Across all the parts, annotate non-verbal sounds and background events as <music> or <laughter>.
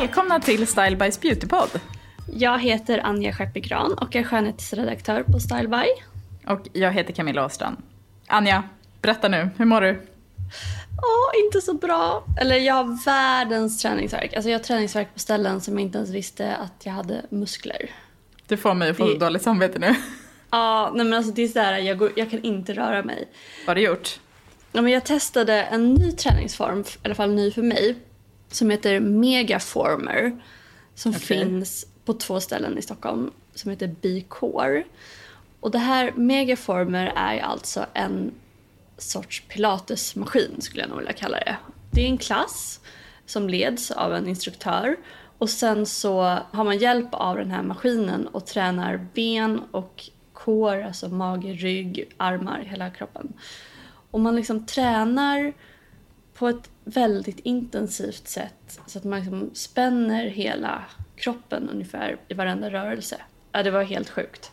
Välkomna till Style Bys Beautypodd. Jag heter Anja Skeppekran och är skönhetsredaktör på Style By. Och jag heter Camilla Åstrand. Anja, berätta nu, hur mår du? Åh, inte så bra. Eller jag har världens träningsvärk. Alltså jag har träningsvärk på ställen som jag inte ens visste att jag hade muskler. Du får mig att få Det- dåligt samvete nu. <laughs> Ja, nej men alltså det är sådär, jag, går, jag kan inte röra mig. Vad har du gjort? Ja, men jag testade en ny träningsform, i alla fall ny för mig, som heter Megaformer. Som Okej. finns på två ställen i Stockholm, som heter B-core. Och det här Megaformer är alltså en sorts pilatesmaskin skulle jag nog vilja kalla det. Det är en klass som leds av en instruktör och sen så har man hjälp av den här maskinen och tränar ben och core, alltså mage, rygg, armar, hela kroppen. Och man liksom tränar på ett väldigt intensivt sätt så att man liksom spänner hela kroppen ungefär i varenda rörelse. Ja, det var helt sjukt.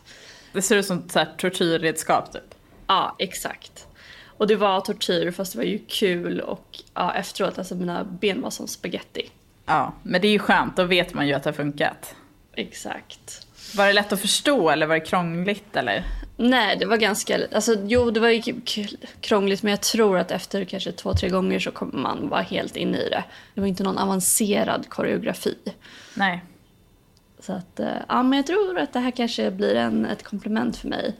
Det ser ut som ett tortyrredskap typ. Ja, exakt. Och det var tortyr fast det var ju kul och ja, efteråt, alltså mina ben var som spaghetti. Ja, men det är ju skönt, då vet man ju att det har funkat. Exakt. Var det lätt att förstå eller var det krångligt eller? Nej, det var ganska... Alltså, jo, det var ju krångligt men jag tror att efter kanske två, tre gånger så kommer man vara helt inne i det. Det var inte någon avancerad koreografi. Nej. Så att, eh, ja men jag tror att det här kanske blir en, ett komplement för mig.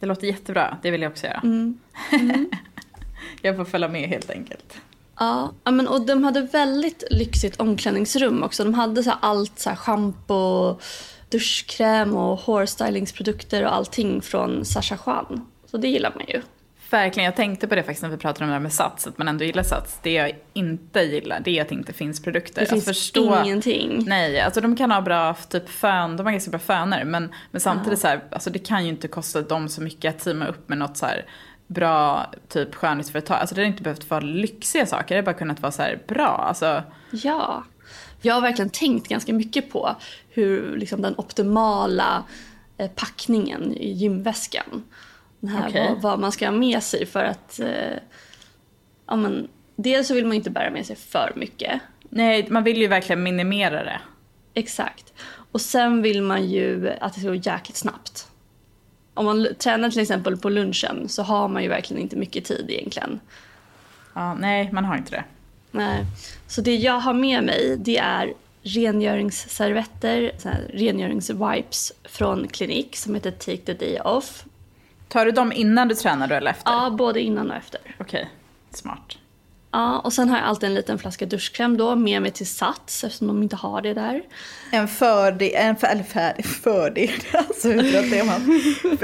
Det låter jättebra, det vill jag också göra. <laughs> jag får följa med helt enkelt. Ja, ja, men och de hade väldigt lyxigt omklädningsrum också. De hade så allt, så här shampoo, duschkräm och hårstylingsprodukter och allting från Sasha Juan. Så det gillar man ju. Verkligen, jag tänkte på det faktiskt när vi pratade om det här med Sats, att man ändå gillar Sats. Det jag inte gillar, det är att det inte finns produkter. Det finns förstå... ingenting. Nej, alltså de kan ha bra typ fön, de har ganska bra föner, men, men samtidigt så här, alltså det kan ju inte kosta dem så mycket att teama upp med något så här bra typ skönhetsföretag. Alltså det har inte behövt vara lyxiga saker, det har bara kunnat vara så här bra. Alltså, Ja. Jag har verkligen tänkt ganska mycket på hur liksom, den optimala eh, packningen i gymväskan. Den här, Okej. vad, vad man ska ha med sig för att... Eh, ja, men, dels så vill man inte bära med sig för mycket. nej, man vill ju verkligen minimera det. Exakt. Och sen vill man ju att det ska gå jäkligt snabbt. Om man tränar till exempel på lunchen så har man ju verkligen inte mycket tid egentligen. Ja, nej, man har inte det. Nej. Så det jag har med mig det är rengöringsservetter, rengöringswipes från Clinique som heter Take the day off. Tar du dem innan du tränar eller efter? Ja, både innan och efter. Okej, smart. Ja, och sen har jag alltid en liten flaska duschkräm då med mig till Sats eftersom de inte har det där. En färdig, en fär, eller färdig, färdig, <laughs> alltså hur trött är man?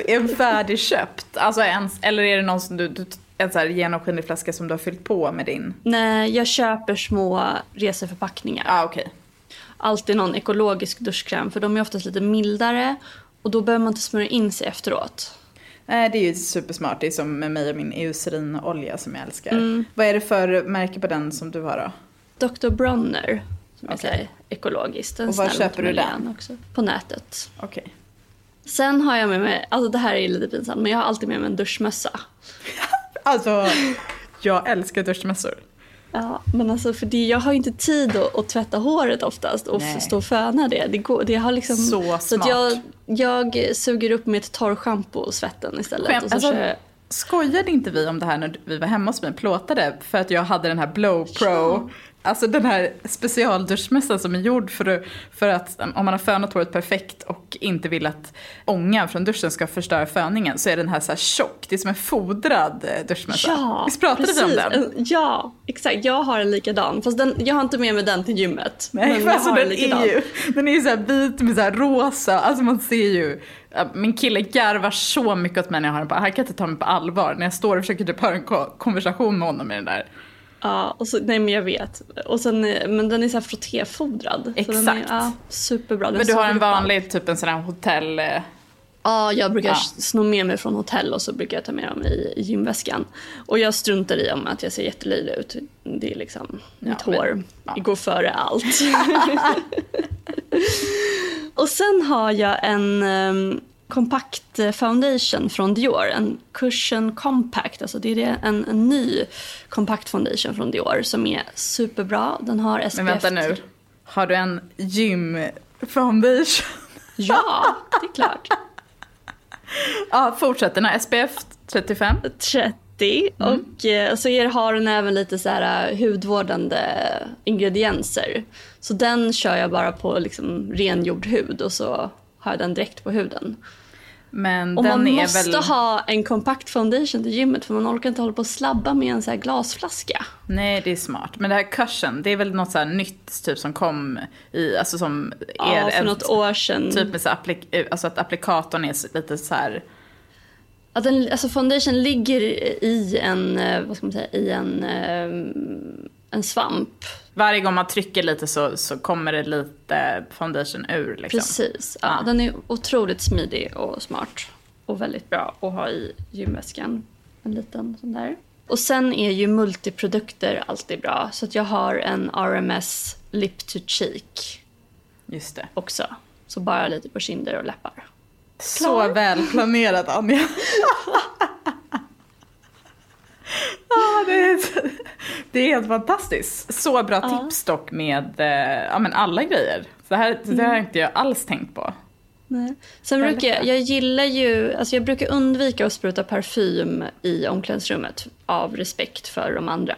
En färdigköpt, alltså en, eller är det någon som du, du en så här genomskinlig flaska som du har fyllt på med din? Nej, jag köper små reseförpackningar. Ah, okej. alltid någon ekologisk duschkräm för de är oftast lite mildare och då behöver man inte smörja in sig efteråt. Nej det är ju supersmart, det är som med mig och min eucerinolja som jag älskar. Vad är det för märke på den som du har då? Dr. Bronner som är Okej. så här ekologiskt. Den Och var köper du den? Också. På nätet. Okej. Sen har jag med mig, alltså det här är lite pinsamt men jag har alltid med mig en duschmössa. <laughs> Alltså, jag älskar duschmössor. Ja, men alltså för det, jag har ju inte tid att, att tvätta håret oftast och Nej. stå och föna det. Det, går, det har liksom, Så smart. jag, jag suger upp med ett torrschampo svetten istället. Skämt, och så alltså, kör Skojade inte vi om det här när vi var hemma hos mig och plåtade för att jag hade den här Blow Pro, alltså den här specialduschmössan som är gjord för att, för att om man har fönat håret perfekt och inte vill att ångan från duschen ska förstöra föningen så är den här så här tjock, det är som en fodrad eh, duschmössa. ja, Visst pratade vi om den? En- Ja, exakt. Jag har en likadan. Fast den, jag har inte med mig den till gymmet. Nej, men <laughs> alltså den är ju, den är ju så här vit med så här rosa, alltså man ser ju, min kille garvar så mycket åt mig när jag har den på, han kan inte ta mig på allvar när jag står och försöker typ ha en ko- konversation med honom med den där. Ja, och så, nej men jag vet. Och sen, eh, men den är så här frottéfodrad. Så den är, Exakt. ja, superbra. Den Men du har en vanlig, typ en sån här hotell... eh, Ja, jag brukar Ja. sno med mig från hotell och så brukar jag ta med dem i, gymväskan. Och jag struntar i om att jag ser jättelöjlig ut. Det är liksom, mitt men- hår ja. går före allt. <laughs> <laughs> och sen har jag en kompakt eh, foundation från Dior. En cushion compact. Alltså det är en, en ny kompakt foundation från Dior som är superbra. Den har SPF... Men vänta nu, har du en gym foundation? <laughs> Ja, det är klart. Ja, fortsätt. Den har SPF 35. 30 och eh, så är, har den även lite så här eh, hudvårdande ingredienser. Så den kör jag bara på liksom rengjord hud och så har jag den direkt på huden. Men Och man måste väl... ha en kompakt foundation till gymmet för man orkar inte hålla på och slabba med en så här glasflaska. Nej, det är smart. Men det här cushion, det är väl något så här nytt typ som kom i, alltså som Ja, är för ett- något år sedan. Typ med så applik- eh, alltså att applikatorn är lite så här... Att den, alltså foundation ligger i en, eh, vad ska man säga, i en, eh, en svamp. Varje gång man trycker lite så, så kommer det lite foundation ur liksom. Precis. Ja, Ja. Den är otroligt smidig och smart. Och väldigt bra att ha i gymväskan. En liten sån där. Och sen är ju multiprodukter alltid bra. Så att jag har en RMS Lip to Cheek Just det. också. Så bara lite på kinder och läppar. Så välplanerat Anja. <laughs> ah, det, är, det är helt fantastiskt. Så bra tips dock med eh, ja, men alla grejer. Så här, det har inte jag alls tänkt på. Nej. Sen brukar jag, jag gillar ju, alltså jag brukar undvika att spruta parfym i omklädningsrummet av respekt för de andra.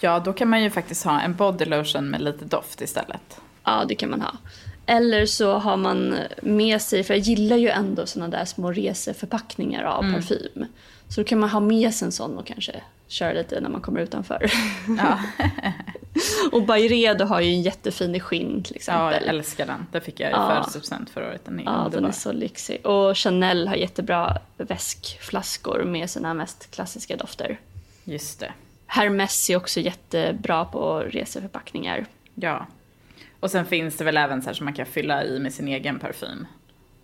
Ja, då kan man ju faktiskt ha en body lotion med lite doft istället. Ja, det kan man ha. Eller så har man med sig, för jag gillar ju ändå såna där små reseförpackningar av parfym. Så då kan man ha med sig en sån och kanske köra lite när man kommer utanför. Ja, <laughs> och Byredo har ju en jättefin i skinn till ja jag exempel. älskar den. Det fick jag i Ja. födelsedagspresent förra året. Den är Ja, den är så lyxig. Och Chanel har jättebra väskflaskor med sina mest klassiska dofter. Just det. Hermes är också jättebra på reseförpackningar. Ja. Och sen finns det väl även så här som man kan fylla i med sin egen parfym.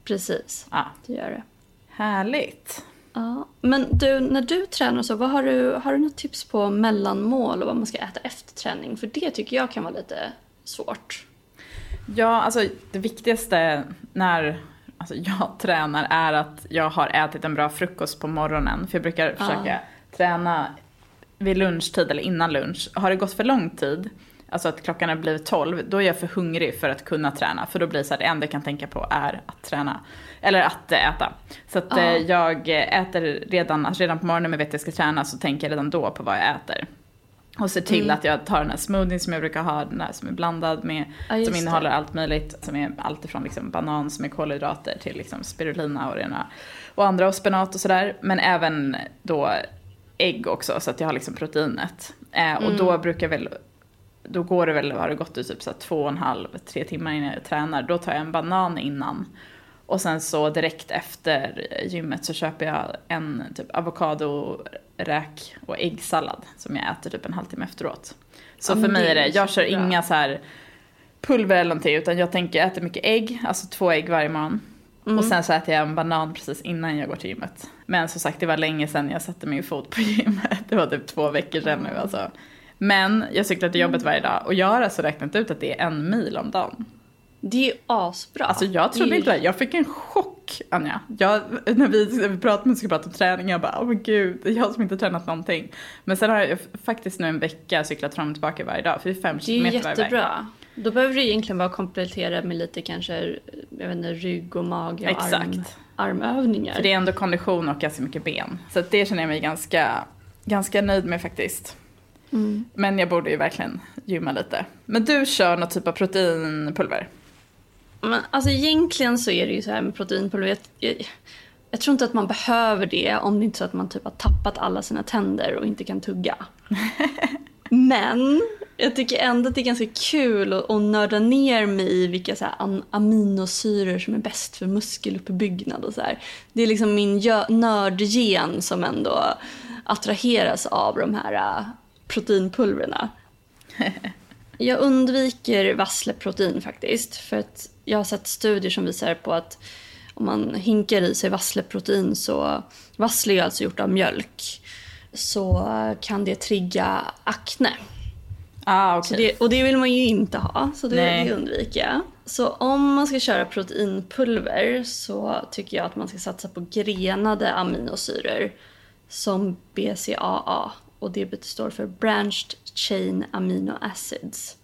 Precis, Ja, det gör det. härligt. Ja. Men du, när du tränar så, vad har du, har du något tips på mellanmål och vad man ska äta efter träning? För det tycker jag kan vara lite svårt. Ja, alltså det viktigaste när alltså, <laughs> jag tränar är att jag har ätit en bra frukost på morgonen. För jag brukar försöka träna vid lunchtid eller innan lunch. Har det gått för lång tid, alltså att klockan har blivit 12, då är jag för hungrig för att kunna träna. För då blir det så här, det enda jag kan tänka på är att träna. Eller att eh, äta. Så att eh, jag äter redan, alltså redan på morgonen när jag vet att jag ska träna så tänker jag redan då på vad jag äter. Och ser till Mm. att jag tar den här smoothien som jag brukar ha, den här som är blandad med, just som innehåller det. allt möjligt. Som är allt ifrån liksom banan som är kolhydrater till liksom spirulina och, rena, och andra och spenat och sådär. Men även då ägg också så att jag har liksom proteinet. Eh, och Mm. då brukar väl, då går det väl, har det gått ut typ så två och en halv, tre timmar innan jag tränar. Då tar jag en banan innan. Och sen så direkt efter gymmet så köper jag en typ avokado, räk och äggsallad som jag äter typ en halvtimme efteråt. Så Ja, för mig är det, jag kör superbra. inga så här pulver eller någonting utan jag tänker jag äter mycket ägg, alltså två ägg varje morgon. Mm. Och sen så äter jag en banan precis innan jag går till gymmet. Men som sagt det var länge sedan jag satte min fot på <laughs> gymmet. Det var typ två veckor sedan nu alltså. Men jag cyklar till jobbet varje dag och jag har alltså räknat ut att det är en mil om dagen. Det är ju asbra. Alltså jag Det trodde är- inte det. Jag fick en chock Anja, jag, när vi, när vi pratade om, ska prata om träning, jag bara, åh men gud, det är jag som inte tränat någonting. Men sen har jag faktiskt nu en vecka cyklat fram och tillbaka varje dag, för det är fem Det är kilometer varje väg. jättebra. Då behöver du egentligen bara komplettera med lite kanske, jag vet inte, rygg och mage och Exakt. arm, armövningar. För det är ändå kondition och ganska mycket ben. Så det känner jag mig ganska, ganska nöjd med faktiskt. Mm. Men jag borde ju verkligen gymma lite. Men du kör någon typ av proteinpulver? Men alltså egentligen så är det ju så här med proteinpulver. Jag, jag, jag tror inte att man behöver det om det inte är så att man typ har tappat alla sina tänder och inte kan tugga. <laughs> Men jag tycker ändå att det är ganska kul att, att nörda ner mig i vilka så här am- aminosyror som är bäst för muskeluppbyggnad och så här. Det är liksom min nördgen som ändå attraheras av de här äh, proteinpulverna. <laughs> Jag undviker vassleprotein faktiskt. För att jag har sett studier som visar på att om man hinkar i sig vassleprotein så... Vassle är alltså gjort av mjölk. Så kan det trigga akne. Ah. Så det, och det vill man ju inte ha, så det, det undviker jag. Så om man ska köra proteinpulver så tycker jag att man ska satsa på grenade aminosyror som BCAA. Och det står för Branched Chain Amino Acids.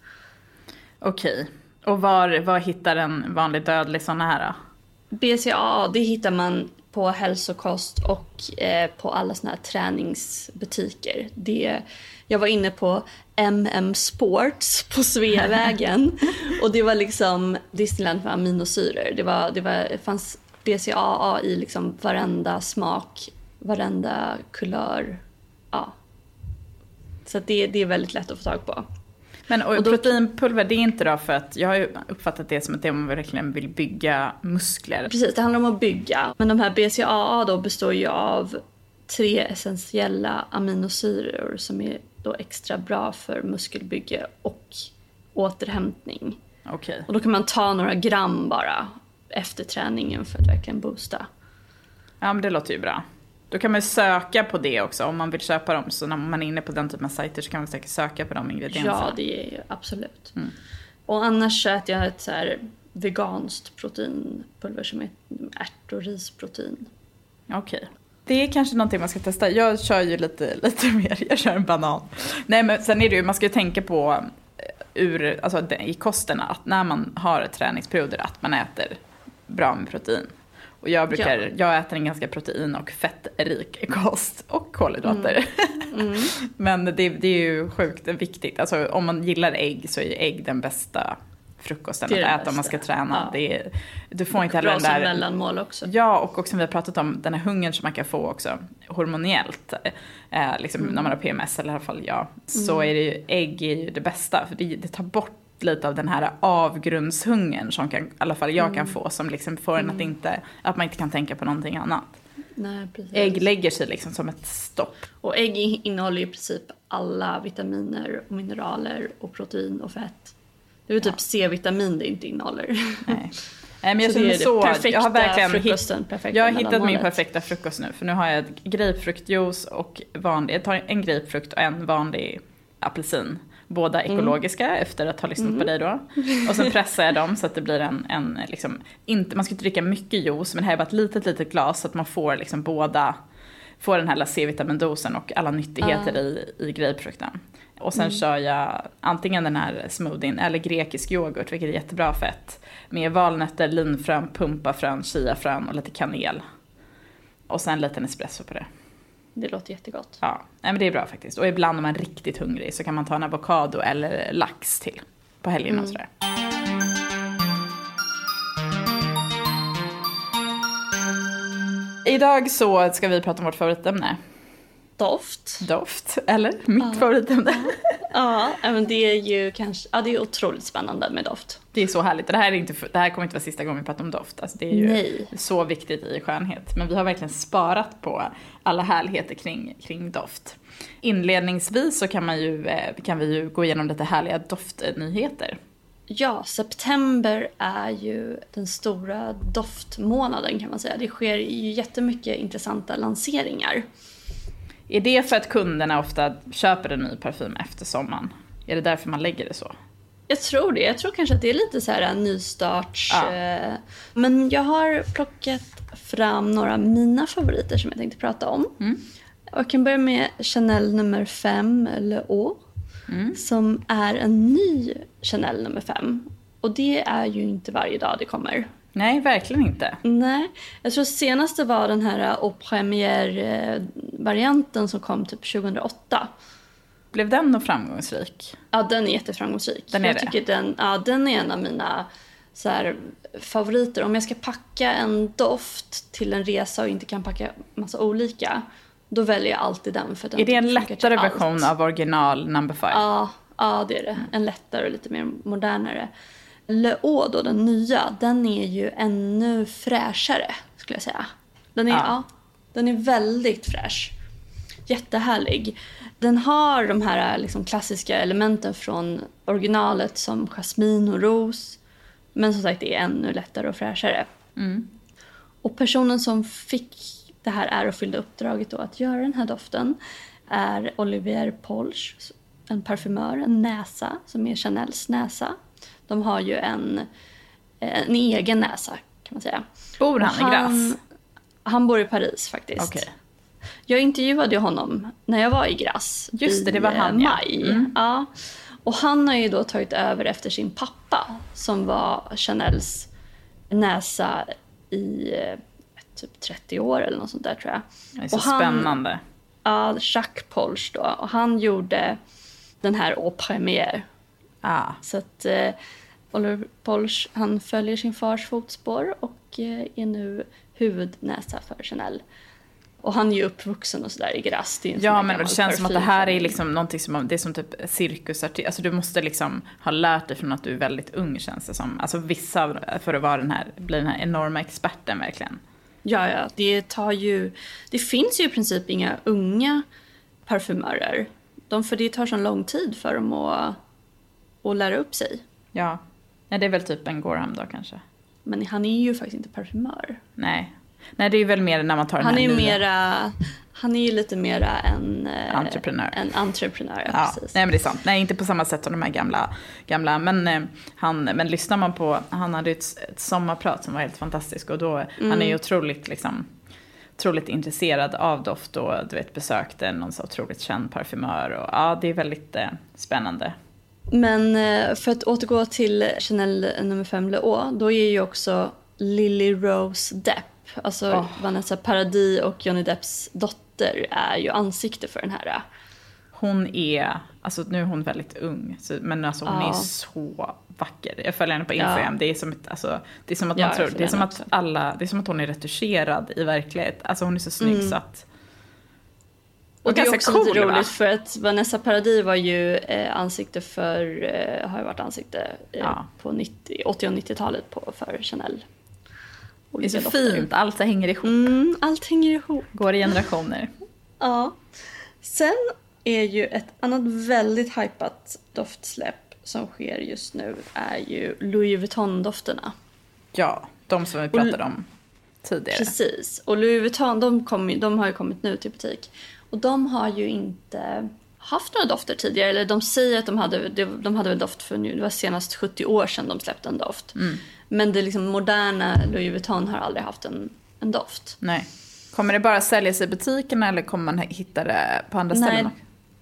Okej. Och var, var hittar en vanlig dödlig sån här då? BCAA det hittar man på hälsokost och eh, på alla såna här träningsbutiker. Det, jag var inne på MM Sports <laughs> på Sveavägen <laughs> och det var liksom Disneyland för aminosyror. Det, var, det, var, det fanns BCAA i liksom varenda smak, varenda kulör. Ja. Så det, det är väldigt lätt att få tag på. Men och Och då- proteinpulver, det är inte då för att, jag har ju uppfattat det som att det är om man verkligen vill bygga muskler. Precis, det handlar om att bygga. Men de här BCAA då består ju av tre essentiella aminosyror som är då extra bra för muskelbygge och återhämtning. Okej. Och då kan man ta några gram bara efter träningen för att verkligen boosta. Ja men det låter ju bra. Då kan man söka på det också om man vill köpa dem. Så när man är inne på den typen av sajter så kan man säkert söka på de ingredienserna. Ja, det är ju absolut. Och annars så äter jag ett så här veganskt proteinpulver som är ärt och risprotein. Okej. Det är kanske någonting man ska testa. Jag kör ju lite, <laughs> lite mer, jag kör en banan. Nej men sen är det ju, man ska ju tänka på eh, ur, alltså i kosten att när man har träningsperioder att man äter bra med protein. Och jag brukar, Ja. jag äter en ganska protein och fettrik kost och kolhydrater. <laughs> Men det, det är ju sjukt viktigt. Alltså om man gillar ägg så är ju ägg den bästa frukosten Det är att det äta om man ska bästa. träna. Ja. Det är, du får inte heller Bra den som där... mellanmål också. Ja, och också som vi har pratat om, den här hungern som man kan få också hormoniellt, eh, liksom när man har PMS, eller i alla fall jag, så är det ju, ägg är ju det bästa, för det, det tar bort lite av den här avgrundshungern som kan, i alla fall jag kan få, som liksom får en att inte, att man inte kan tänka på någonting annat. Nej, precis. Ägg lägger sig liksom som ett stopp. Och ägg innehåller ju i princip alla vitaminer och mineraler och protein och fett. Det är väl typ C-vitamin det inte innehåller. Nej. <laughs> Nej men jag Så känner så, perfekta jag har verkligen frukosten, jag har hittat min perfekta frukost nu. För nu har jag grapefruktjuice och vanlig, jag tar en grapefrukt och en vanlig apelsin. Båda Mm. ekologiska efter att ha lyssnat på dig då. Och sen pressar jag dem så att det blir en, en liksom, inte, man ska inte dricka mycket juice men det här är bara ett litet, litet glas så att man får liksom båda, får den här C-vitamindosen och alla nyttigheter i, i grapefrukten. Och sen kör jag antingen den här smoothien eller grekisk yoghurt, vilket är jättebra fett. Med valnötter, linfrön, pumpafrön, chiafrön och lite kanel. Och sen en liten espresso på det. Det låter jättegott. Ja, nej, men det är bra faktiskt. Och ibland om man är riktigt hungrig så kan man ta en avokado eller lax till på helgerna och sådär. Idag så ska vi prata om vårt favoritämne. Doft. Doft, eller? Mitt favoritämne. Ja, men det är ju kanske, ja det är otroligt spännande med doft. Det är så härligt. Och det här, är inte, det här kommer inte vara sista gången vi pratar om doft. Alltså det är ju Nej. så viktigt i skönhet. Men vi har verkligen sparat på alla härligheter kring, kring doft. Inledningsvis så kan, man ju, eh, kan vi ju gå igenom lite härliga doftnyheter. Ja, september är ju den stora doftmånaden kan man säga. Det sker ju jättemycket intressanta lanseringar. Är det för att kunderna ofta köper en ny parfym efter sommaren? Är det därför man lägger det så? Jag tror det. Jag tror kanske att det är lite så här en nystarts... Ja. eh, Men jag har plockat fram några av mina favoriter som jag tänkte prata om. Och Jag kan börja med Chanel nummer 5, Le Eau. Som är en ny Chanel nummer 5. Och det är ju inte varje dag det kommer. Nej, verkligen inte. Nej, jag tror senaste var den här Au Première-varianten som kom typ 2008. Blev den då framgångsrik? Ja, den är jätteframgångsrik. Den är jag det? tycker den, ja, den är en av mina så här, favoriter. Om jag ska packa en doft till en resa och inte kan packa massa olika, då väljer jag alltid den. För den Är det en lättare allt. version av original number five? Ja, ja, det är det. En lättare och lite mer modernare. Eau då, den nya, den är ju ännu fräschare skulle jag säga. Den är, Ja. ja. den är väldigt fräsch. Jättehärlig. Den har de här liksom, klassiska elementen från originalet som jasmin och ros. Men som sagt, det är ännu lättare och fräschare. Och personen som fick det här ärofyllda uppdraget då att göra den här doften är Olivier Polch, en parfymör, en näsa som är Chanels näsa. De har ju en, en egen näsa kan man säga. Bor han Och i Grasse? Han bor i Paris faktiskt. Okej. Jag intervjuade ju honom när jag var i Grasse Just det, i det var eh, han, ja. maj. Mm. Ja. Och han har ju då tagit över efter sin pappa som var Chanels näsa i eh, typ 30 år eller något sånt där tror jag. Det är så Och han- spännande. Ja, Jacques Polch då. Och han gjorde den här au première. Ah. Så att eh, Oliver Polch, han följer sin fars fotspår och eh, är nu huvudnäsa för Chanel. Och han är ju uppvuxen och sådär i sån Ja, men det känns som att det här är liksom någonting som, det är som typ cirkusartist. Alltså du måste liksom ha lärt dig från att du är väldigt ung känns det som. Alltså vissa för att vara den här, bli den här enorma experten verkligen. Ja, ja. Det tar ju... Det finns ju i princip inga unga parfymörer. De, för det tar så lång tid för dem att, att lära upp sig. Ja. Nej, det är väl typ en Gorham då kanske. Men han är ju faktiskt inte parfymör. Nej. Nej, det är väl mer när man tar den Han här är nya. mera... Han är ju lite mera en... eh, Entreprenör. En entreprenör, ja, Ja, precis. nej men det är sant. Nej, inte på samma sätt som de här gamla. gamla men, eh, han, men lyssnar man på, han hade ett, ett sommarprat som var helt fantastiskt och då, han är Mm. ju otroligt liksom, otroligt intresserad av doft och du vet besökte någon så otroligt känd parfymör och ja, det är väldigt eh, spännande. Men eh, för att återgå till Chanel nummer 5 Le Eau, då är ju också Lily Rose Depp, alltså Åh. Vanessa Paradis och Johnny Depps dotter, är ju ansikte för den här. Hon är, alltså nu är hon väldigt ung, men alltså hon är Ja. så vacker. Jag följer henne på Ja. Instagram, det är som, ett, alltså, det är som att Ja, man jag tror, det är som att alla, det är som att hon är retuscherad i verklighet. Alltså hon är så snygg Mm. så att Och det är också lite cool, va? roligt för att Vanessa Paradis var ju eh, ansikte för, eh, har ju varit ansikte eh, Ja. på 90, 80 och 90-talet på, för Chanel. Det är så dofter. fint, allt hänger ihop. Mm, allt hänger ihop. Går i generationer. <laughs> Ja. Sen är ju ett annat väldigt hypat doftsläpp som sker just nu är ju Louis Vuitton-dofterna. Ja, de som vi pratade om tidigare. Precis. Och Louis Vuitton de, kom, de har ju kommit nu till butik. Och de har ju inte haft några dofter tidigare. Eller de säger att de hade, de, de hade väl doft för nu, det var senast 70 år sedan de släppte en doft. Men det liksom moderna Louis Vuitton har aldrig haft en, en doft. Nej. Kommer det bara säljas i butikerna eller kommer man hitta det på andra Nej, ställen?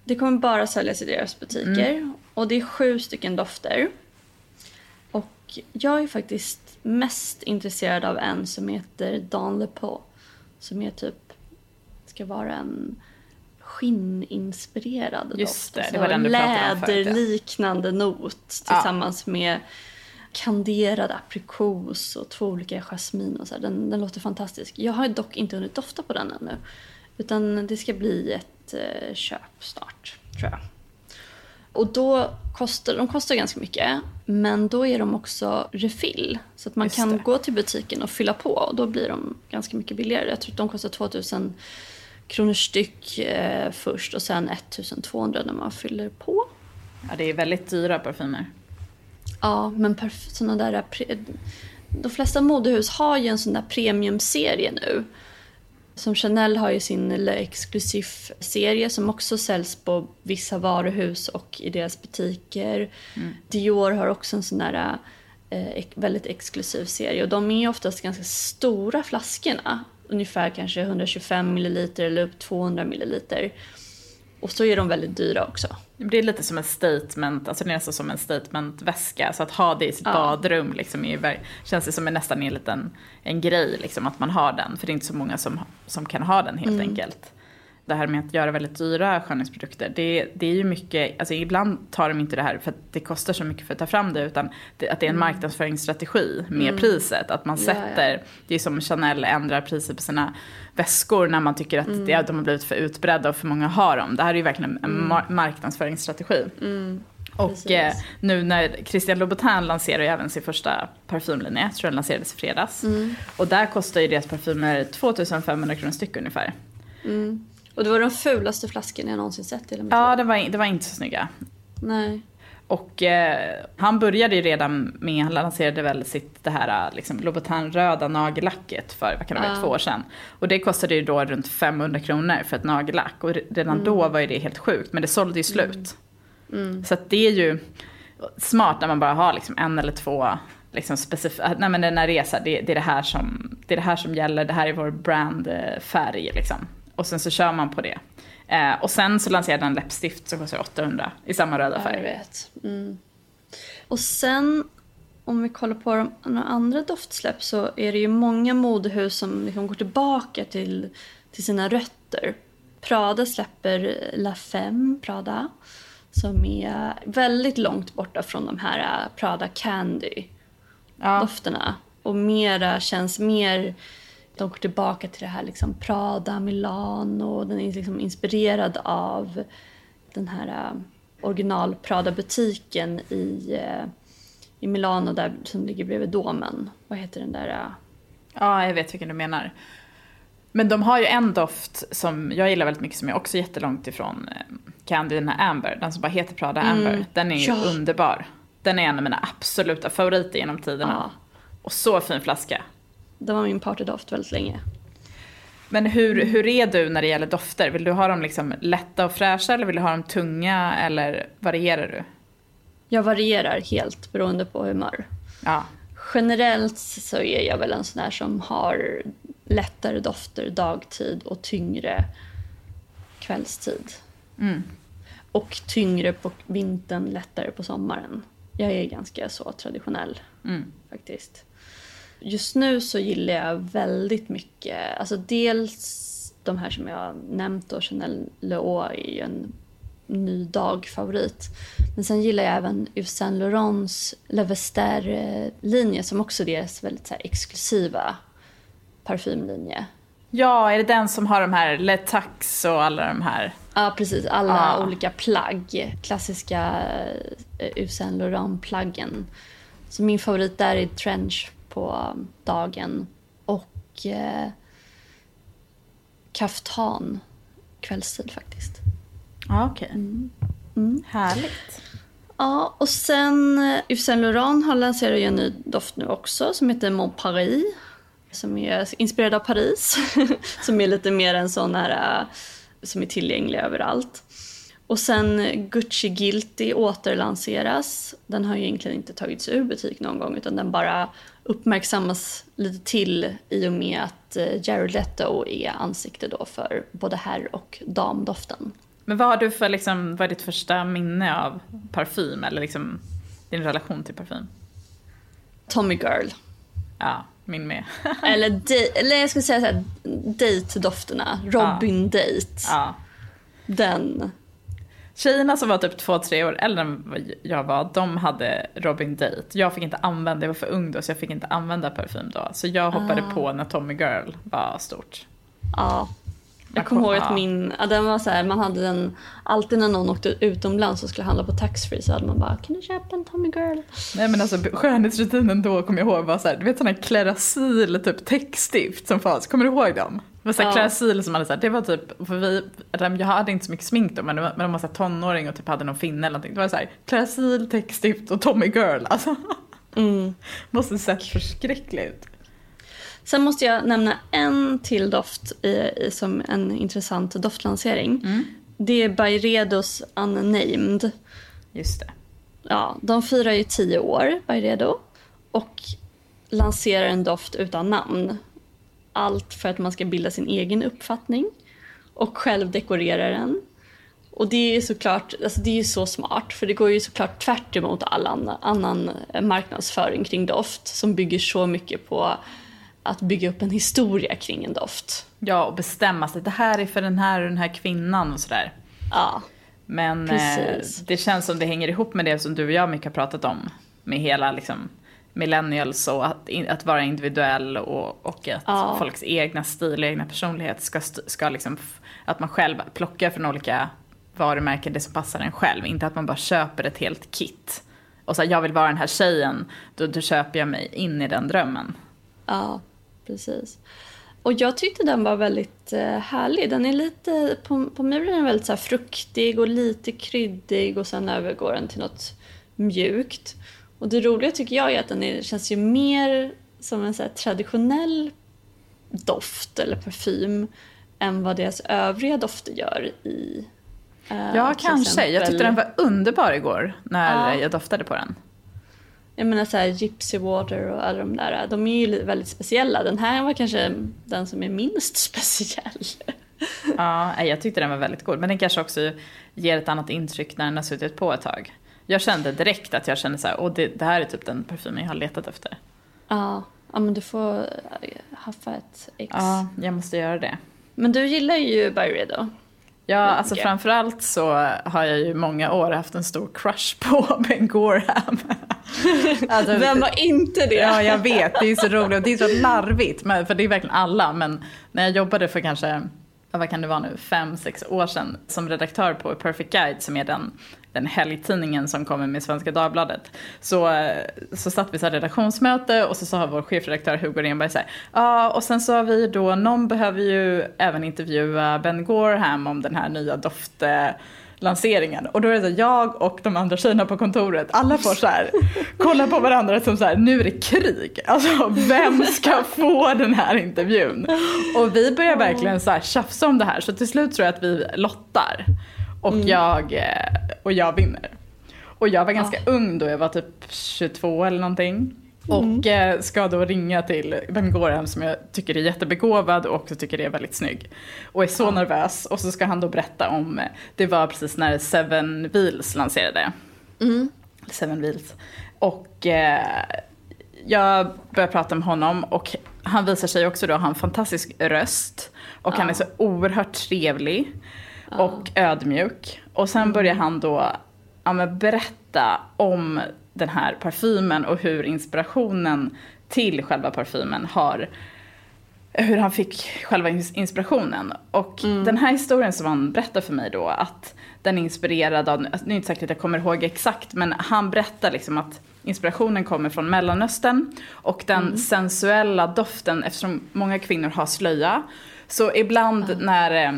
det kommer bara säljas i deras butiker. Och det är sju stycken dofter. Och jag är faktiskt mest intresserad av en som heter Dans Le Peau. Som är typ, ska vara en skinninspirerad Just doft. det, det var den du ja. Läderliknande not tillsammans med kanderad aprikos och två olika jasmin och så här. Den, den låter fantastisk. Jag har dock inte hunnit dofta på den ännu. Utan det ska bli ett eh, köp snart, tror jag. Och då kostar de kostar ganska mycket, men då är de också refill. Så att man Just kan det. gå till butiken och fylla på och då blir de ganska mycket billigare. Jag tror att de kostar 2000 kronor styck eh, först och sen 1200 när man fyller på. Ja, det är väldigt dyra parfymer. Ja, men perf- såna där... Pre- de flesta modehus har ju en sån där premiumserie nu. Som Chanel har ju sin Le Exclusive serie som också säljs på vissa varuhus och i deras butiker. Dior har också en sån där eh, väldigt exklusiv serie och de är oftast ganska stora flaskorna. Ungefär kanske 125 milliliter eller upp 200 milliliter. Och så är de väldigt dyra också. Det är lite som en statement, alltså det är nästan som en statementväska. Så att ha det i sitt Ja. badrum liksom är, känns det som en, nästan en liten en grej liksom att man har den. För det är inte så många som, som kan ha den helt enkelt. Det här med att göra väldigt dyra skönhetsprodukter, det, det är ju mycket, alltså ibland tar de inte det här för att det kostar så mycket för att ta fram det utan det, att det är en marknadsföringsstrategi med priset. Att man sätter, det är som Chanel ändrar priset på sina väskor när man tycker att det, att de har blivit för utbredda och för många har dem. Det här är ju verkligen en mar- marknadsföringsstrategi. Och Precis. eh, nu när Christian Louboutin lanserar ju även sin första parfymlinje, jag tror den lanserades i fredags. Och där kostar ju deras parfymer 2500 kronor styck ungefär. Och det var de fulaste flaskorna jag någonsin sett i hela mitt Ja, det var, det var inte så snygga. Nej. Och eh, han började ju redan med, han lanserade väl sitt det här liksom, Louboutin-röda nagellacket för, vad kan det vara, Ja. två år sedan. Och det kostade ju då runt 500 kronor för ett nagellack. Och redan då var ju det helt sjukt, men det sålde ju slut. Så att det är ju smart när man bara har liksom en eller två liksom specif- nej men den här resan, det, det, är det, här som, det är det här som gäller, det här är vår brandfärg liksom. Och sen så kör man på det. Eh, och sen så lanserade han läppstift som kostar 800 i samma röda Ja, jag färg. vet. Mm. Och sen om vi kollar på de, andra doftsläpp så är det ju många modehus som liksom går tillbaka till, till sina rötter. Prada släpper La Femme Prada som är väldigt långt borta från de här äh, Prada Candy Ja. Och mera känns mer... De går tillbaka till det här liksom Prada, Milano. Den är liksom inspirerad av den här äh, original Prada-butiken i, äh, i Milano där, som ligger bredvid Domen. Vad heter den där? äh? Ja, jag vet vilken du menar. Men de har ju en doft som jag gillar väldigt mycket som är också jättelångt ifrån Candy, den här Amber. Den som bara heter Prada Amber. Den är ju Ja. underbar. Den är en av mina absoluta favoriter genom tiderna. Ja. Och så fin flaska. Det var min partydoft väldigt länge. Men hur, hur är du när det gäller dofter? Vill du ha dem liksom lätta och fräscha eller vill du ha dem tunga eller varierar du? Jag varierar helt beroende på humör. Ja. Generellt så är jag väl en sån där som har lättare dofter dagtid och tyngre kvällstid. Och tyngre på vintern, lättare på sommaren. Jag är ganska så traditionell faktiskt. Just nu så gillar jag väldigt mycket, alltså dels de här som jag nämnt då, Chanel Le Eau är ju en ny dagfavorit. Men sen gillar jag även Yves Saint Laurents Le Vestiaire-linje som också är deras väldigt så här, exklusiva parfymlinje. Ja, är det den som har de här Le Tax och alla de här? Ja, precis. Alla Ah. olika plagg. Klassiska eh, Yves Saint Laurent-plaggen. Så min favorit där är trench på dagen och eh, kaftan kvällstid faktiskt. Ja, okej. Härligt. Ja, och sen eh, Yves Saint Laurent har lanserat en ny doft nu också som heter Mon Paris. Som är inspirerad av Paris. <laughs> som är lite mer en sån här eh, som är tillgänglig överallt. Och sen Gucci Guilty återlanseras. Den har ju egentligen inte tagits ur butik någon gång utan den bara uppmärksammas lite till i och med att eh, Jared Leto är ansikte då för både herr och damdoften. Men vad har du för, liksom, vad är ditt första minne av parfym? Eller liksom din relation till parfym? Tommy Girl. Ja, min med. <laughs> Eller, de- eller jag skulle säga såhär, date-dofterna. Robin Date. ja. Den. Tjejerna som var typ två, tre år äldre än vad jag var, de hade Robin Date. Jag fick inte använda, jag var för ung då så jag fick inte använda parfym då. Så jag hoppade på när Tommy Girl var stort. Ja. Jag Jag kommer kom- ihåg att min, ja, den var så här, man hade den, alltid när någon åkte utomlands och skulle handla på taxfree så hade man bara, kan du köpa en Tommy Girl? Nej men alltså skönhetsrutinen då kommer jag ihåg var såhär, du vet sådana Clarasil typ täckstift som fanns, kommer du ihåg dem? Det var såhär Ja. Clarasil som hade såhär, det var typ, för vi, jag hade inte så mycket smink då men, det var- men de var såhär tonåring och typ hade någon finne eller någonting. Det var såhär Clarasil, täckstift och Tommy Girl alltså. Mm. <laughs> Måste sett förskräckligt. Sen måste jag nämna en till doft i, i, som en intressant doftlansering. Mm. Det är Byredos Unnamed. Just det. Ja, de firar ju tio år, Byredo. Och lanserar en doft utan namn. Allt för att man ska bilda sin egen uppfattning. Och själv dekorera den. Och det är såklart, alltså det är ju så smart för det går ju såklart tvärt emot all annan, annan marknadsföring kring doft som bygger så mycket på att bygga upp en historia kring en doft. Ja, och bestämma sig. Det här är för den här och den här kvinnan och sådär. Ja, Men eh, Precis. det känns som det hänger ihop med det som du och jag mycket har pratat om. Med hela liksom millennials och att, att vara individuell och, och att Ja. folks egna stil och egna personlighet ska, ska liksom, att man själv plockar från olika varumärken det som passar en själv. Inte att man bara köper ett helt kit. Och så här, jag vill vara den här tjejen, då, då köper jag mig in i den drömmen. ja, precis. Och jag tyckte den var väldigt eh, härlig. Den är lite, på, på mig blir den väldigt så fruktig och lite kryddig och sen övergår den till något mjukt. Och det roliga tycker jag är att den är, känns ju mer som en så traditionell doft eller parfym än vad deras övriga dofter gör i eh, Ja, kanske. Jag tyckte den var underbar igår när Ja. jag doftade på den. Jag menar så här Gypsy Water och alla de där, de är ju väldigt speciella. Den här var kanske den som är minst <laughs> speciell. Ja, jag tyckte den var väldigt god. Men den kanske också ger ett annat intryck när den har suttit på ett tag. Jag kände direkt att jag kände så här, åh det, det här är typ den parfymen jag har letat efter. Ja, ja men du får eh, haffa ett ex. Ja, jag måste göra det. Men du gillar ju Byredo. Ja, alltså mycket. framförallt så har jag ju många år haft en stor crush på <laughs> Ben Gorham. <laughs> alltså, Vem var inte det? Ja, jag vet. Det är så roligt och det är så larvigt. Men, för det är verkligen alla. Men när jag jobbade för kanske, vad kan det vara nu, fem, sex år sedan som redaktör på Perfect Guide som är den, den helgtidningen som kommer med Svenska Dagbladet. Så, eh, så satt vi så här redaktionsmöte och så sa vår chefredaktör Hugo Renberg så här, ja och sen så har vi då, någon behöver ju även intervjua Ben Gorham om den här nya doft lanseringen. Och då är det så, jag och de andra tjejerna på kontoret, alla får så här kolla på varandra som så här, nu är det krig. Alltså vem ska få den här intervjun? Och vi börjar verkligen så här tjafsa om det här så till slut tror jag att vi lottar. Och, jag, eh, och jag vinner. Och jag var ganska ung då, jag var typ 22 eller någonting. Och eh, ska då ringa till Ben Gorham som jag tycker är jättebegåvad och också tycker är väldigt snygg. Och är så nervös och så ska han då berätta om, eh, det var precis när Seven Wheels lanserade. Seven Wheels. Och eh, jag börjar prata med honom och han visar sig också då ha en fantastisk röst. Och han är så oerhört trevlig och ödmjuk. Och sen börjar han då ja, berätta om den här parfymen och hur inspirationen till själva parfymen har hur han fick själva ins- inspirationen. Och den här historien som han berättar för mig då, att den är inspirerad av, alltså, nu är det inte säkert att jag kommer ihåg exakt, men han berättar liksom att inspirationen kommer från Mellanöstern och den sensuella doften, eftersom många kvinnor har slöja, så ibland när eh,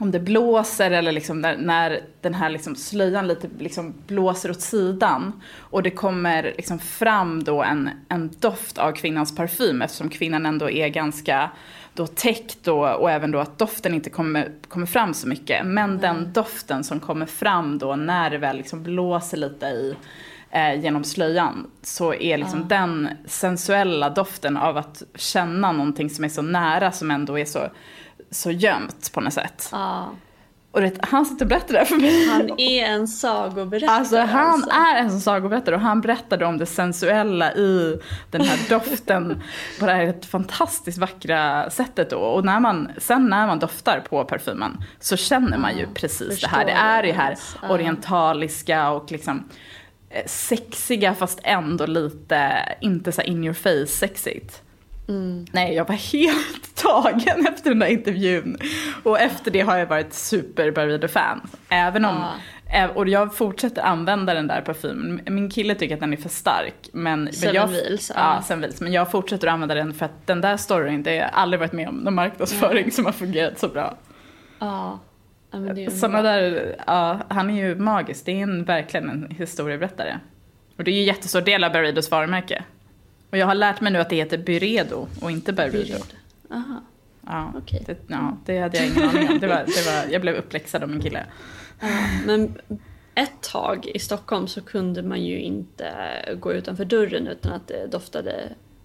om det blåser eller liksom när, när den här liksom slöjan lite liksom blåser åt sidan. Och det kommer liksom fram då en, en doft av kvinnans parfym eftersom kvinnan ändå är ganska då täckt då, och även då att doften inte kommer, kommer fram så mycket. Men den doften som kommer fram då när det väl liksom blåser lite i eh, genom slöjan så är liksom den sensuella doften av att känna någonting som är så nära som ändå är så, så gömt på något sätt. Ja. Och det, han sitter och berättar det här för mig. Han är en sagoberättare. Alltså han alltså. är en sagoberättare och han berättade om det sensuella i den här doften på det här fantastiskt vackra sättet då. Och när man, sen när man doftar på parfymen så känner man ju precis det här. Det är det här. Ja. orientaliska och liksom eh, sexiga fast ändå lite, inte så in your face sexigt. Nej, jag var <laughs> helt tagen efter den där intervjun. Och efter det har jag varit super Barrido-fan. Även om, ä- och jag fortsätter använda den där parfymen. Min kille tycker att den är för stark. Men, men Seven jag, Wheels, ja. ja. Seven Wheels. Men jag fortsätter att använda den för att den där storyn, det har jag aldrig varit med om någon marknadsföring som har fungerat så bra. Ja. ja men bra. där, ja, han är ju magisk. Det är en, verkligen en historieberättare. Och det är ju en jättestor del av Barridos varumärke. Och jag har lärt mig nu att det heter Byredo och inte. Byredo. Aha. Ja, Okej. det, ja, det hade jag ingen aning om. Det var, det var, jag blev uppläxad av min kille. Men ett tag i Stockholm så kunde man ju inte gå utanför dörren utan att det doftade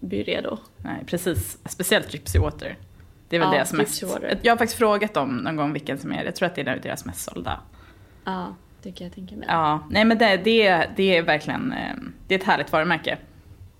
Byredo. Nej, precis. Speciellt Gypsy Water. Det är väl Ja, deras mest... Water. Jag har faktiskt frågat dem någon gång vilken som är, jag tror att det är deras mest sålda. Ja, det kan jag tänka mig. Ja, nej men det, det, det är verkligen, eh, det är ett härligt varumärke.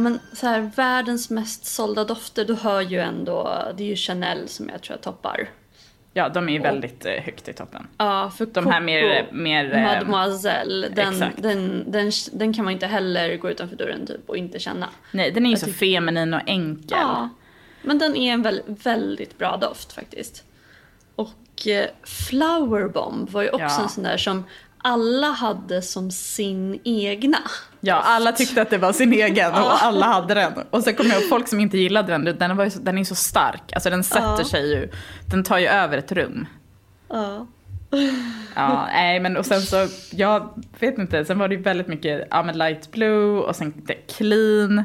Men så här, världens mest sålda dofter, då hör ju ändå, det är ju Chanel som jag tror jag toppar. Ja, de är ju väldigt eh, högt i toppen. Ja, för De här mer- Coco mer, eh, Mademoiselle, den, exakt. den, den, den kan man inte heller gå utanför dörren typ och inte känna. Nej, den är ju Jag så feminin och enkel. Ja, men den är en väl, väldigt bra doft faktiskt. Och eh, Flower Bomb var ju också Ja. en sån där som alla hade som sin egna. Ja, alla tyckte att det var sin egen och alla hade den. Och sen kommer jag ihåg folk som inte gillade den, den, var ju så, den är ju så stark. Alltså den sätter sig ju, den tar ju över ett rum. Ja. Ja, nej men och sen så, jag vet inte, sen var det ju väldigt mycket, ja men light blue och sen clean.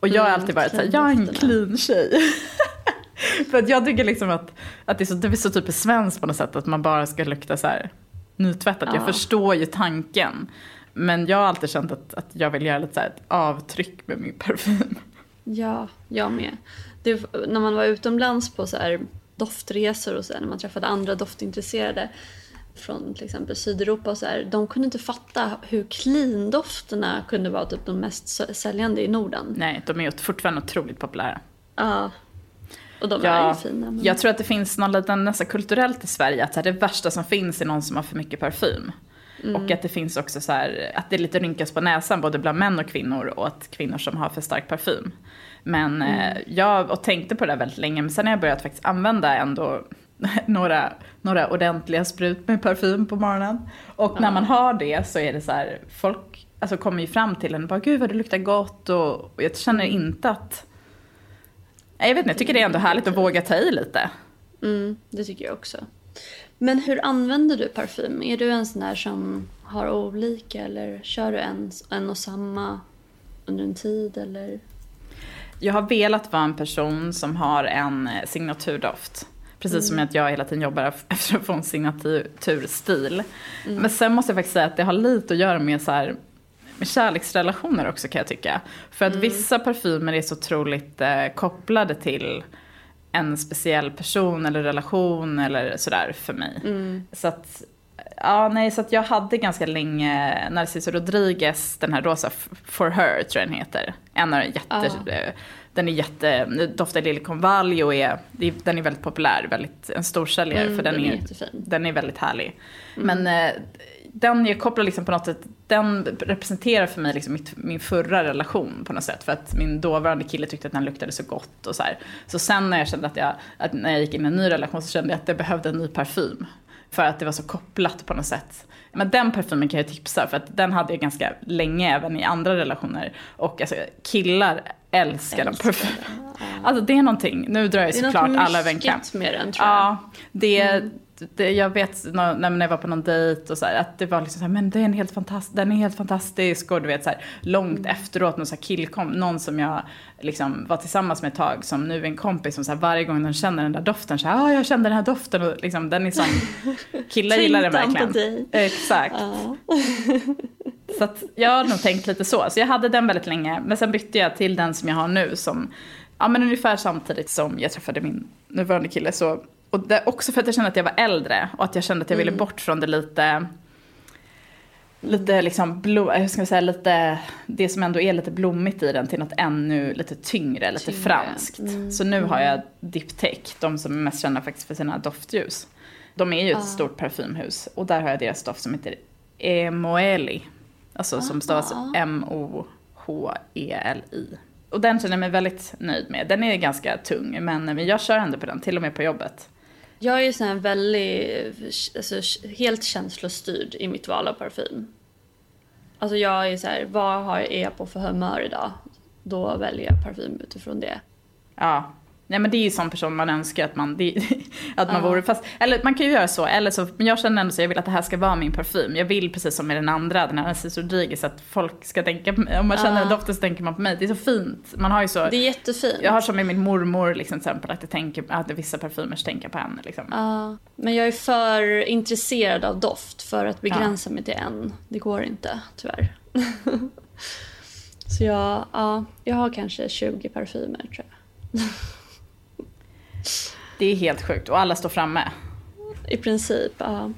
Och jag har Mm, alltid varit såhär, jag är en clean tjej. <laughs> För att jag tycker liksom att, att det är så, det är så typiskt svenskt på något sätt, att man bara ska lukta så här nytvättat. Jag Ja. förstår ju tanken. Men jag har alltid känt att, att jag vill göra lite så ett avtryck med min parfym. Ja, jag med. Det, när man var utomlands på så här doftresor och så här, när man träffade andra doftintresserade från till exempel Sydeuropa och så här, de kunde inte fatta hur clean-dofterna kunde vara typ de mest säljande i Norden. Nej, de är fortfarande otroligt populära. Ja. Och de är Ja, ju fina. Men... Jag tror att det finns någon liten, nästan kulturellt i Sverige, att här, det värsta som finns är någon som har för mycket parfym. Och att det finns också så här, att det lite rynkas på näsan både bland män och kvinnor och att kvinnor som har för stark parfym. Men eh, jag och tänkte på det väldigt länge, men sen har jag börjat faktiskt använda ändå <laughs> några, några ordentliga sprut med parfym på morgonen. Och när man har det så är det så här, folk alltså, kommer ju fram till en och bara gud vad det luktar gott och, och jag känner inte att Jag vet inte, jag tycker det är ändå härligt att våga ta i lite. Mm, det tycker jag också. Men hur använder du parfym? Är du en sån där som har olika eller kör du en, en och samma under en tid eller? Jag har velat vara en person som har en eh, signaturdoft. Precis som att jag hela tiden jobbar <laughs> efter att få en signaturstil. Men sen måste jag faktiskt säga att det har lite att göra med så här med kärleksrelationer också kan jag tycka. För att vissa parfymer är så otroligt eh, kopplade till en speciell person eller relation eller sådär för mig. Så att, ja nej, så jag hade ganska länge Narciso Rodriguez, den här rosa For Her tror jag den heter. En av de jätte, eh, den är jätte, doftar liljekonvalj och är, den är väldigt populär, väldigt, en storsäljare Mm, för den, den är jättefin. den är väldigt härlig. Men eh, den jag kopplar liksom på något sätt, den representerar för mig liksom mitt, min förra relation på något sätt. För att min dåvarande kille tyckte att den luktade så gott och så här. Så sen när jag kände att jag, att när jag gick in i en ny relation så kände jag att jag behövde en ny parfym. För att det var så kopplat på något sätt. Men den parfymen kan jag tipsa för att den hade jag ganska länge även i andra relationer. Och alltså killar älskar den parfymen. Alltså det är någonting, nu drar jag Det är såklart något alla över en kam. mycket med den tror jag. Ja, det, det, jag vet när, när jag var på någon dejt och så här, att det var liksom så här, men det är en helt fantast, den är helt fantastisk och du vet så här, långt Mm. efteråt någon så här killkom, någon som jag liksom var tillsammans med ett tag som nu är en kompis som så här, varje gång de känner den där doften så här, ja jag kände den här doften och liksom den är som, <laughs> killar gillar den verkligen. på dig? Exakt. <laughs> Så att jag har nog tänkt lite så. Så jag hade den väldigt länge. Men sen bytte jag till den som jag har nu som, ja men ungefär samtidigt som jag träffade min nuvarande kille. Så, och det, också för att jag kände att jag var äldre och att jag kände att jag ville bort från det lite, lite liksom, blom, hur ska jag säga, lite, det som ändå är lite blommigt i den till något ännu lite tyngre, lite Tyngre. franskt. Så nu har jag Diptyque, de som är mest kända faktiskt för sina doftljus. De är ju ett stort parfymhus och där har jag deras doft som heter Emoeli. Alltså som stavas M-O-H-E-L-I. Och den känner jag mig väldigt nöjd med. Den är ganska tung men men jag kör ändå på den, till och med på jobbet. Jag är ju sån här väldigt, alltså, helt känslostyrd i mitt val av parfym. Alltså jag är så här, vad har- är jag på för humör idag? Då väljer jag parfym utifrån det. Ja. Nej men det är ju sån person man önskar att man, det, <laughs> att man vore. Fast, eller man kan ju göra så, eller så, men jag känner ändå så jag vill att det här ska vara min parfym. Jag vill precis som med den andra, den här Narciso Rodriguez, att folk ska tänka på mig. Om man känner Ja. doften så tänker man på mig. Det är så fint. Man har ju så, Det är jättefint. jag har som med min mormor liksom, till exempel, att, jag tänker, att vissa parfymer tänker på henne. Liksom. Ja, men jag är för intresserad av doft för att begränsa mig till en. Det går inte, tyvärr. <laughs> Så jag, ja, jag har kanske 20 parfymer tror jag. <laughs> Det är helt sjukt och alla står framme. I princip, ja.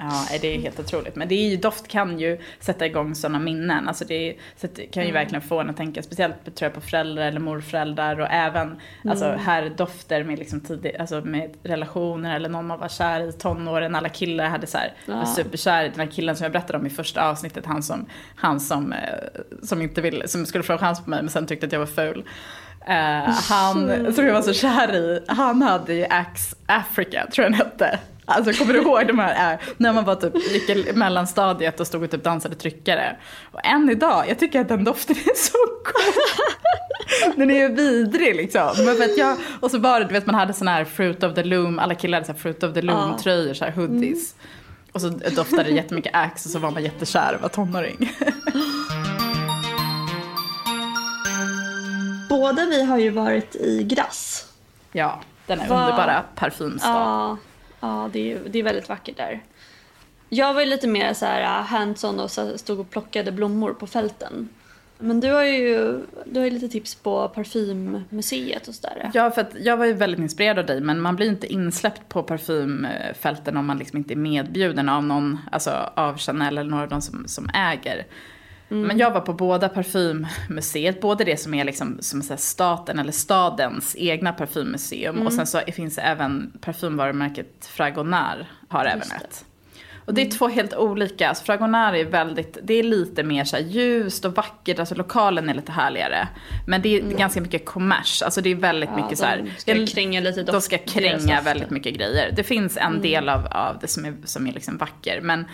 Ja, det är helt otroligt. Men det är ju, doft kan ju sätta igång sådana minnen. Alltså det, kan ju verkligen få en att tänka, speciellt tror jag på föräldrar eller morföräldrar och även alltså, här dofter med, liksom tidig, alltså med relationer eller någon man var kär i tonåren. Alla killar hade så här, var superkär i den här killen som jag berättade om i första avsnittet. Han som, han som, eh, som, inte ville, som skulle få en chans på mig men sen tyckte att jag var ful. Eh, han som jag var så kär i, han hade ju Axe Africa tror jag den hette. Alltså kommer du ihåg de här, äh, när man var typ, gick mellanstadiet och stod och typ dansade tryckare. Och än idag, jag tycker att den doften är så god. Den är ju vidrig liksom. Men att jag, och så var det, du vet man hade sån här fruit of the loom, alla killar hade så här fruit of the loom tröjor, så här hoodies. Och så doftade det jättemycket Axe och så var man jättekär och var tonåring. <laughs> Båda vi har ju varit i Grass. Ja, den är Vad- underbara parfymstad. Ja, ja det, är, det är väldigt vackert där. Jag var ju lite mer så här uh, hands-on och så stod och plockade blommor på fälten. Men du har ju, du har ju lite tips på parfymmuseet och sådär. Ja, för jag var ju väldigt inspirerad av dig, men man blir inte insläppt på parfymfälten om man liksom inte är medbjuden av någon, alltså av Chanel eller några av de som, som äger. Men jag var på båda parfymmuseet, både det som är liksom som så staten eller stadens egna parfymmuseum och sen så finns det även parfymvarumärket Fragonard har även ett. Och det är två helt olika. Alltså Fragonard är väldigt, det är lite mer så ljust och vackert. Alltså lokalen är lite härligare. Men det är ganska mycket kommers. Alltså det är väldigt Ja, mycket så här. de ska det kränga lite De ska kränga väldigt mycket grejer. Det finns en del av, av det som är, som är liksom vacker. Men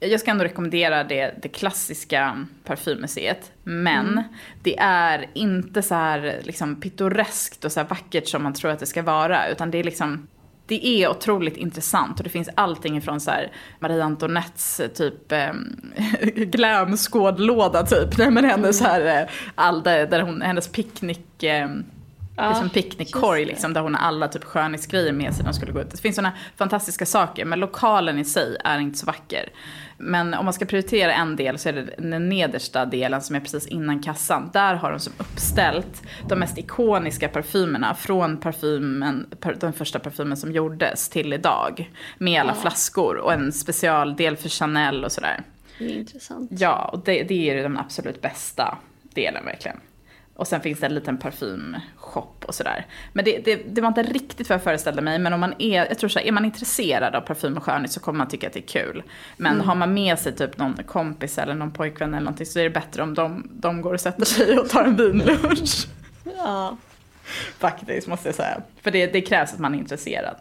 jag ska ändå rekommendera det, det klassiska parfymmuseet. Men det är inte så här liksom pittoreskt och så vackert som man tror att det ska vara. Utan det är liksom det är otroligt intressant och det finns allting ifrån så här Marie Antoinettes typ <laughs> eh, glamskådlåda typ. Nej men hennes så här, all där hon, hennes picknick, eh, det är som en picknickkorg liksom, där hon har alla typ skönhetsgrejer med sig när de skulle gå ut. Det finns sådana fantastiska saker, men lokalen i sig är inte så vacker. Men om man ska prioritera en del så är det den nedersta delen som är precis innan kassan. Där har de som uppställt de mest ikoniska parfymerna från parfymen, par- den första parfymen som gjordes till idag. Med alla flaskor och en specialdel för Chanel och sådär. Det är intressant. Ja, och det, det är den absolut bästa delen verkligen. Och sen finns det en liten parfymshop och sådär. Men det, det, det var inte riktigt vad jag föreställde mig. Men om man är, jag tror så här, är man intresserad av parfym och skönhet så kommer man tycka att det är kul. Men har man med sig typ någon kompis eller någon pojkvän eller någonting så är det bättre om de, de går och sätter sig och tar en vinlunch. Ja. Faktiskt måste jag säga. För det, det krävs att man är intresserad.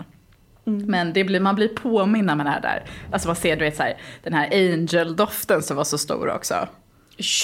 Men det blir, man blir påminn när man är där. Alltså man ser du vet så här, den här angel-doften som var så stor också.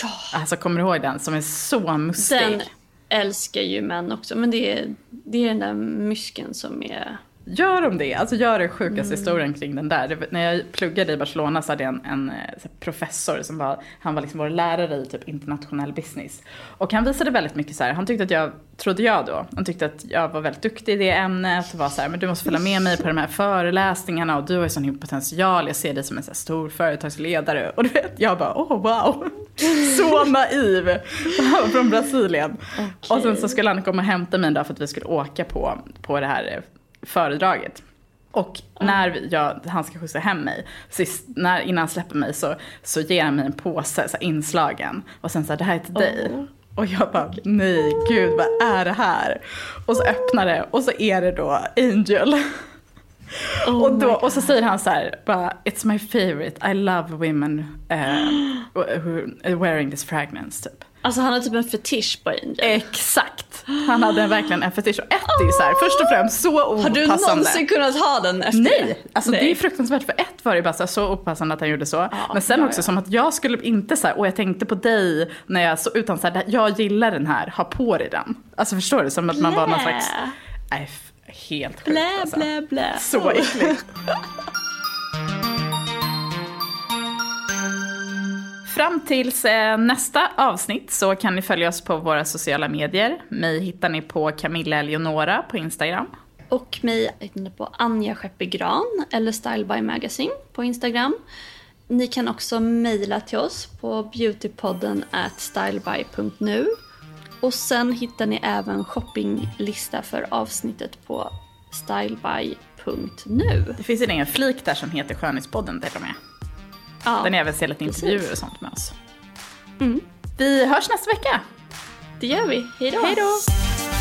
Ja. Alltså kommer du ihåg den som är så mustig? Den älskar ju män också. Men det är, det är den där mysken som är... Gör de det? Alltså gör den sjukaste historien kring den där. Det, när jag pluggade i Barcelona så hade jag en, en eh, professor som var, han var liksom vår lärare i typ internationell business. Och han visade väldigt mycket så här, han tyckte att jag, trodde jag då, han tyckte att jag var väldigt duktig i det ämnet och var så här, men du måste följa med mig på de här föreläsningarna och du har ju sån potential, jag ser dig som en så här stor företagsledare. Och du vet, jag bara, oh wow, <laughs> så naiv. Han <laughs> var från Brasilien. Och sen så skulle han komma och hämta mig en dag för att vi skulle åka på, på det här eh, föredraget. Och när jag, han ska skjutsa hem mig, sist, när, innan han släpper mig så, så ger han mig en påse, så här, inslagen. Och sen så här, det här är till dig. Och jag bara, nej gud vad är det här? Och så öppnar det och så är det då Angel. och, då, och så säger han så här, bara, it's my favorite, I love women uh, who are wearing this fragrance typ. Alltså han har typ en fetisch på Angel. Exakt. Han hade verkligen en fetisch. Och ett är ju så här, först och främst så har du opassande. någonsin kunnat ha den efter Nej, alltså Nej. det är fruktansvärt. För ett var det bara så, här, så opassande att han gjorde så. Men sen ja, också ja. som att jag skulle inte så här, och jag tänkte på dig när jag så, utan så här, jag gillar den här, ha på dig den. Alltså förstår du? Som att man var någon slags, nej, helt sjukt Blä, alltså. blä, blä. Så äckligt. <laughs> Fram tills eh, nästa avsnitt så kan ni följa oss på våra sociala medier. Mig hittar ni på Camilla Eleonora på Instagram. Och mig hittar ni på Anja Skeppegran eller Style by Magazine på Instagram. Ni kan också mejla till oss på beautypodden at styleby.nu. Och sen hittar ni även shoppinglista för avsnittet på styleby.nu. Det finns en egen flik där som heter Skönhetspodden till och med. Ja, Där ni även ser lite precis. intervjuer och sånt med oss. Vi hörs nästa vecka. det gör vi. Hej då!